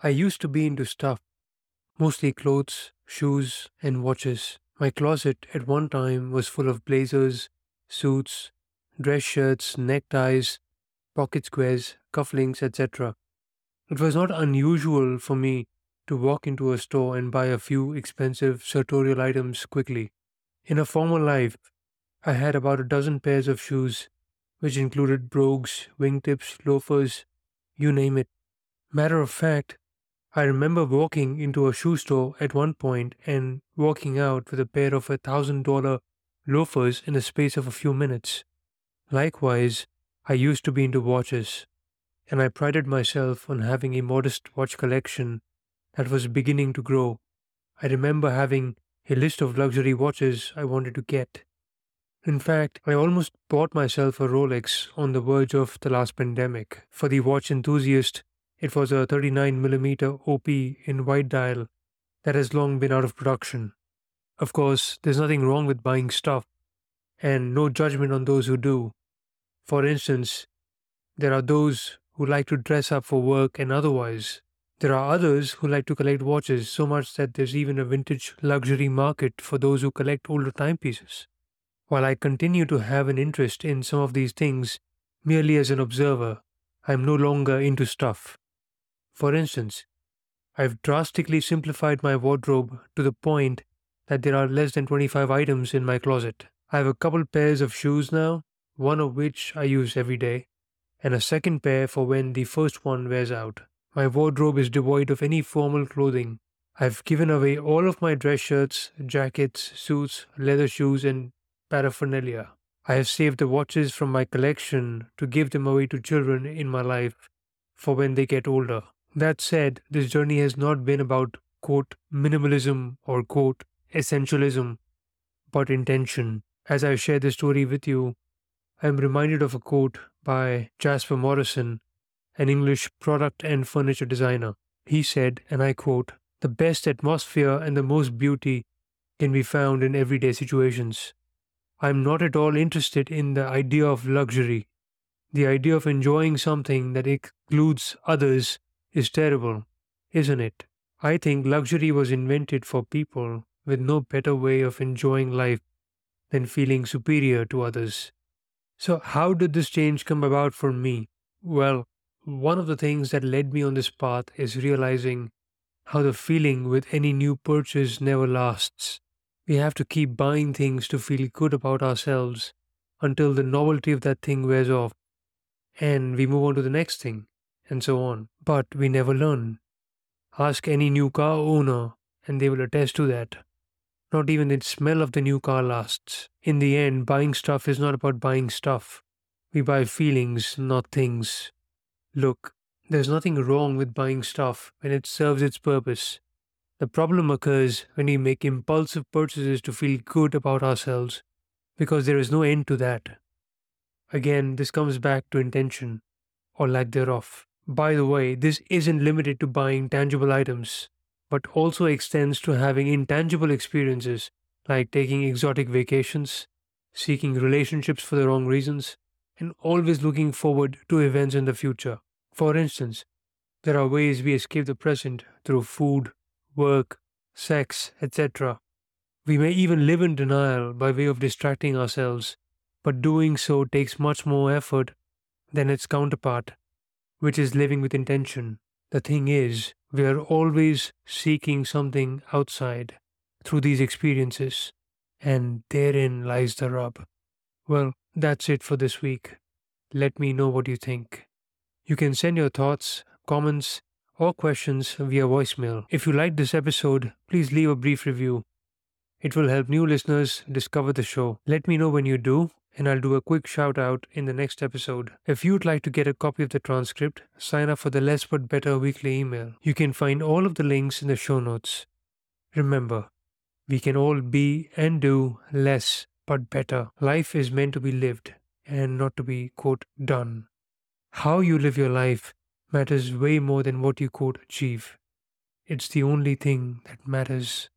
I used to be into stuff, mostly clothes, shoes, and watches. My closet at one time was full of blazers, suits, dress shirts, neckties, pocket squares, cufflinks, etc. It was not unusual for me to walk into a store and buy a few expensive sartorial items quickly. In a former life, I had about a dozen pairs of shoes, which included brogues, wingtips, loafers, you name it. Matter of fact, I remember walking into a shoe store at one point and walking out with a pair of a thousand dollar loafers in the space of a few minutes. Likewise, I used to be into watches, and I prided myself on having a modest watch collection that was beginning to grow. I remember having a list of luxury watches I wanted to get. In fact, I almost bought myself a Rolex on the verge of the last pandemic. For the watch enthusiast, it was a 39mm OP in white dial that has long been out of production. Of course, there's nothing wrong with buying stuff, and no judgment on those who do. For instance, there are those who like to dress up for work and otherwise. There are others who like to collect watches so much that there's even a vintage luxury market for those who collect older timepieces. While I continue to have an interest in some of these things merely as an observer, I am no longer into stuff. For instance, I've drastically simplified my wardrobe to the point that there are less than 25 items in my closet. I have a couple pairs of shoes now, one of which I use every day, and a second pair for when the first one wears out. My wardrobe is devoid of any formal clothing. I've given away all of my dress shirts, jackets, suits, leather shoes, and paraphernalia. I have saved the watches from my collection to give them away to children in my life for when they get older. That said, this journey has not been about quote minimalism or quote essentialism, but intention. As I share this story with you, I am reminded of a quote by Jasper Morrison, an English product and furniture designer. He said, and I quote, The best atmosphere and the most beauty can be found in everyday situations. I am not at all interested in the idea of luxury. The idea of enjoying something that excludes others is terrible, isn't it? I think luxury was invented for people with no better way of enjoying life than feeling superior to others. So, how did this change come about for me? Well, one of the things that led me on this path is realizing how the feeling with any new purchase never lasts. We have to keep buying things to feel good about ourselves until the novelty of that thing wears off and we move on to the next thing and so on. But we never learn. Ask any new car owner, and they will attest to that. Not even the smell of the new car lasts. In the end, buying stuff is not about buying stuff. We buy feelings, not things. Look, there's nothing wrong with buying stuff when it serves its purpose. The problem occurs when we make impulsive purchases to feel good about ourselves, because there is no end to that. Again, this comes back to intention, or lack thereof. By the way, this isn't limited to buying tangible items, but also extends to having intangible experiences like taking exotic vacations, seeking relationships for the wrong reasons, and always looking forward to events in the future. For instance, there are ways we escape the present through food, work, sex, etc. We may even live in denial by way of distracting ourselves, but doing so takes much more effort than its counterpart which is living with intention. The thing is, we are always seeking something outside through these experiences, and therein lies the rub. Well, that's it for this week. Let me know what you think. You can send your thoughts, comments, or questions via voicemail. If you liked this episode, please leave a brief review. It will help new listeners discover the show. Let me know when you do, and I'll do a quick shout out in the next episode. If you'd like to get a copy of the transcript, sign up for the Less But Better weekly email. You can find all of the links in the show notes. Remember, we can all be and do less but better. Life is meant to be lived and not to be, quote, done. How you live your life matters way more than what you, quote, achieve. It's the only thing that matters.